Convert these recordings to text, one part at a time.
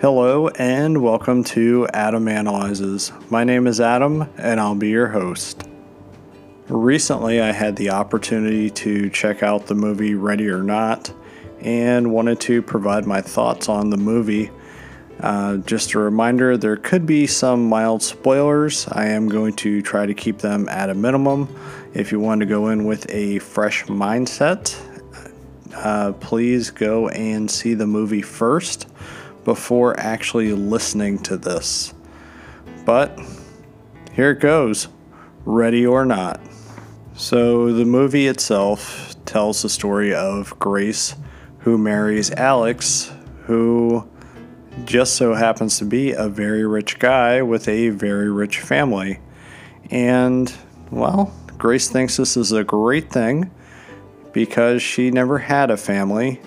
Hello and welcome to Adam Analyzes. My name is Adam and I'll be your host. Recently, I had the opportunity to check out the movie Ready or Not and wanted to provide my thoughts on the movie. Uh, just a reminder there could be some mild spoilers. I am going to try to keep them at a minimum. If you want to go in with a fresh mindset, uh, please go and see the movie first before actually listening to this. But here it goes ready or not. So, the movie itself tells the story of Grace, who marries Alex, who just so happens to be a very rich guy with a very rich family. And, well, Grace thinks this is a great thing because she never had a family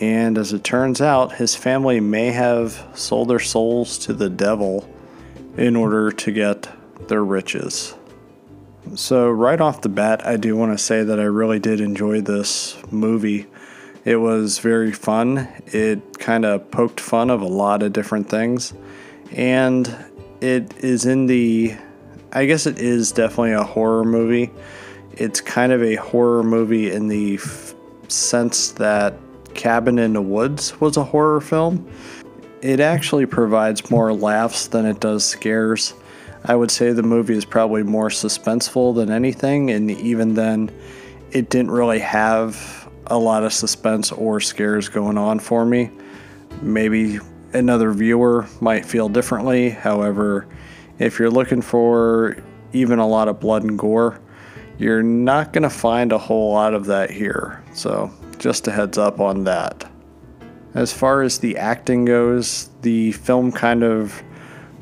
and as it turns out, his family may have sold their souls to the devil in order to get their riches. So, right off the bat, I do want to say that I really did enjoy this movie. It was very fun. It kind of poked fun of a lot of different things. And it is in the, I guess it is definitely a horror movie. It's kind of a horror movie in the f- sense that Cabin in the Woods was a horror film. It actually provides more laughs than it does scares. I would say the movie is probably more suspenseful than anything, and even then, it didn't really have a lot of suspense or scares going on for me. Maybe another viewer might feel differently. However, if you're looking for even a lot of blood and gore, you're not going to find a whole lot of that here. So just a heads up on that. As far as the acting goes, the film kind of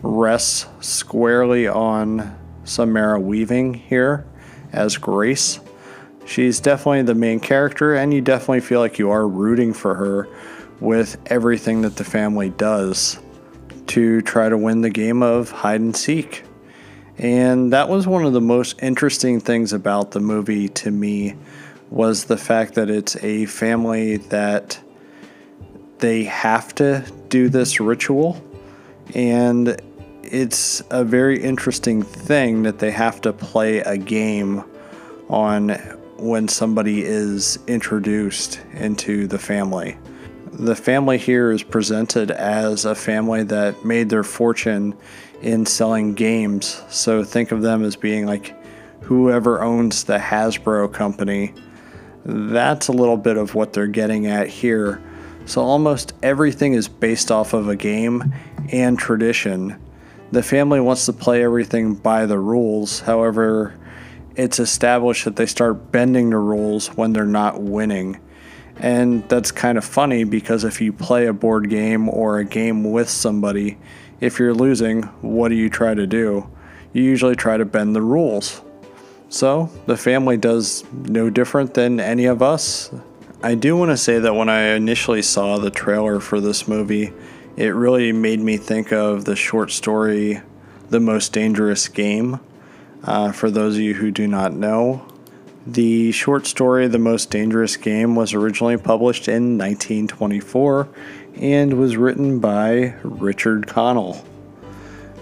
rests squarely on Samara Weaving here as Grace. She's definitely the main character, and you definitely feel like you are rooting for her with everything that the family does to try to win the game of hide and seek. And that was one of the most interesting things about the movie to me was the fact that it's a family that they have to do this ritual and it's a very interesting thing that they have to play a game on when somebody is introduced into the family. The family here is presented as a family that made their fortune in selling games. So think of them as being like whoever owns the Hasbro company that's a little bit of what they're getting at here. So almost everything is based off of a game and tradition. The family wants to play everything by the rules, however, it's established that they start bending the rules when they're not winning. And that's kind of funny because if you play a board game or a game with somebody, if you're losing, what do you try to do? You usually try to bend the rules. So, the family does no different than any of us. I do want to say that when I initially saw the trailer for this movie, it really made me think of the short story The Most Dangerous Game. Uh, for those of you who do not know, the short story The Most Dangerous Game was originally published in 1924 and was written by Richard Connell.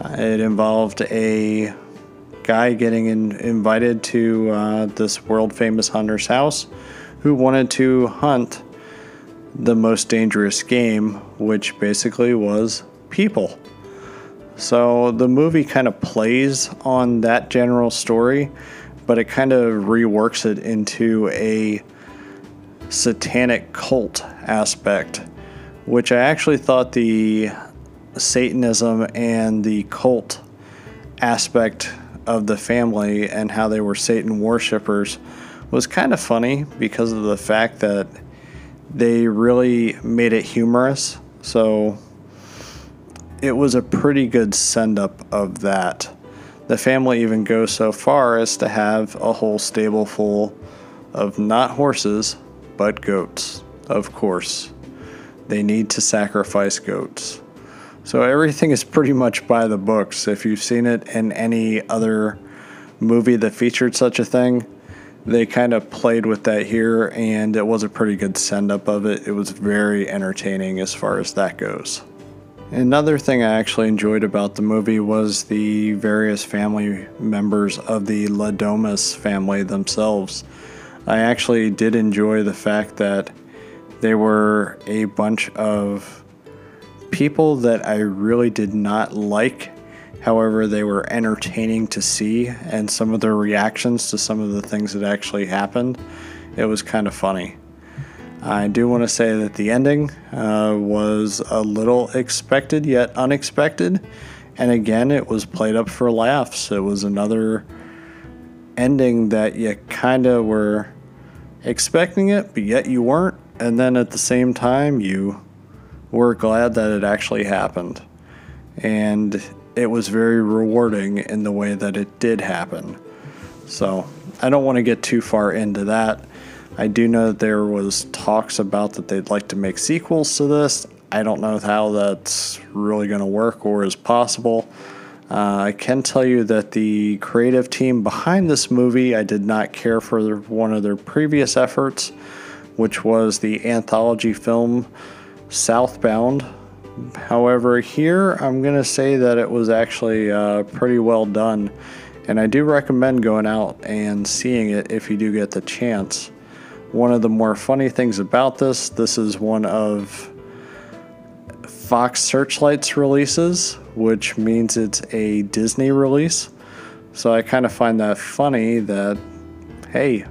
Uh, it involved a guy getting in, invited to uh, this world famous hunter's house who wanted to hunt the most dangerous game, which basically was people. So the movie kind of plays on that general story, but it kind of reworks it into a satanic cult aspect, which I actually thought the Satanism and the cult aspect of the family and how they were Satan worshippers was kind of funny because of the fact that they really made it humorous. So it was a pretty good send up of that. The family even goes so far as to have a whole stable full of not horses, but goats, of course. They need to sacrifice goats. So everything is pretty much by the books. If you've seen it in any other movie that featured such a thing, they kind of played with that here, and it was a pretty good send up of it. It was very entertaining as far as that goes. Another thing I actually enjoyed about the movie was the various family members of the Le Domas family themselves. I actually did enjoy the fact that they were a bunch of people that I really did not like. However, they were entertaining to see, and some of their reactions to some of the things that actually happened, it was kind of funny. I do want to say that the ending uh, was a little expected yet unexpected. And again, it was played up for laughs. It was another ending that you kind of were expecting it, but yet you weren't. And then at the same time, you were glad that it actually happened. And it was very rewarding in the way that it did happen. So I don't want to get too far into that. I do know that there was talks about that they'd like to make sequels to this. I don't know how that's really going to work or is possible. Uh, I can tell you that the creative team behind this movie, I did not care for one of their previous efforts, which was the anthology film Southbound. However, here I'm going to say that it was actually uh, pretty well done, and I do recommend going out and seeing it if you do get the chance. One of the more funny things about this, this is one of Fox Searchlight's releases, which means it's a Disney release. So I kind of find that funny that, hey,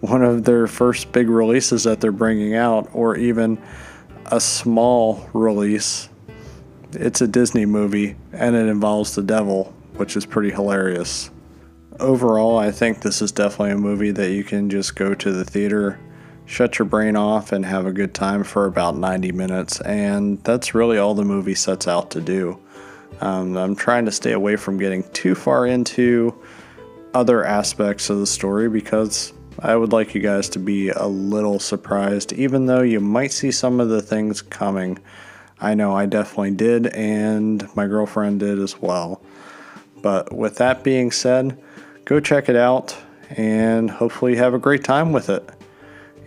one of their first big releases that they're bringing out, or even a small release, it's a Disney movie and it involves the devil, which is pretty hilarious overall, I think this is definitely a movie that you can just go to the theater, shut your brain off, and have a good time for about 90 minutes. And that's really all the movie sets out to do. Um, I'm trying to stay away from getting too far into other aspects of the story because I would like you guys to be a little surprised, even though you might see some of the things coming. I know I definitely did, and my girlfriend did as well. But with that being said, go check it out and hopefully have a great time with it.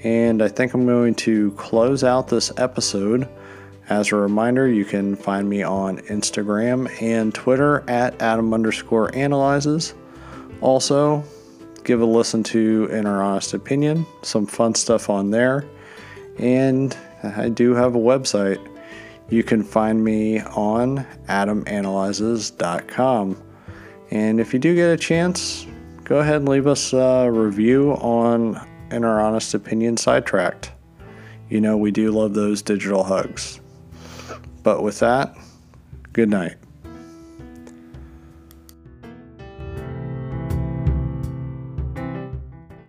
And I think I'm going to close out this episode. As a reminder, you can find me on Instagram and Twitter at Adam underscore analyzes. Also, give a listen to In Our Honest Opinion, some fun stuff on there. And I do have a website. You can find me on adamanalyzes.com. And if you do get a chance, go ahead and leave us a review on In Our Honest Opinion Sidetracked. You know, we do love those digital hugs. But with that, good night.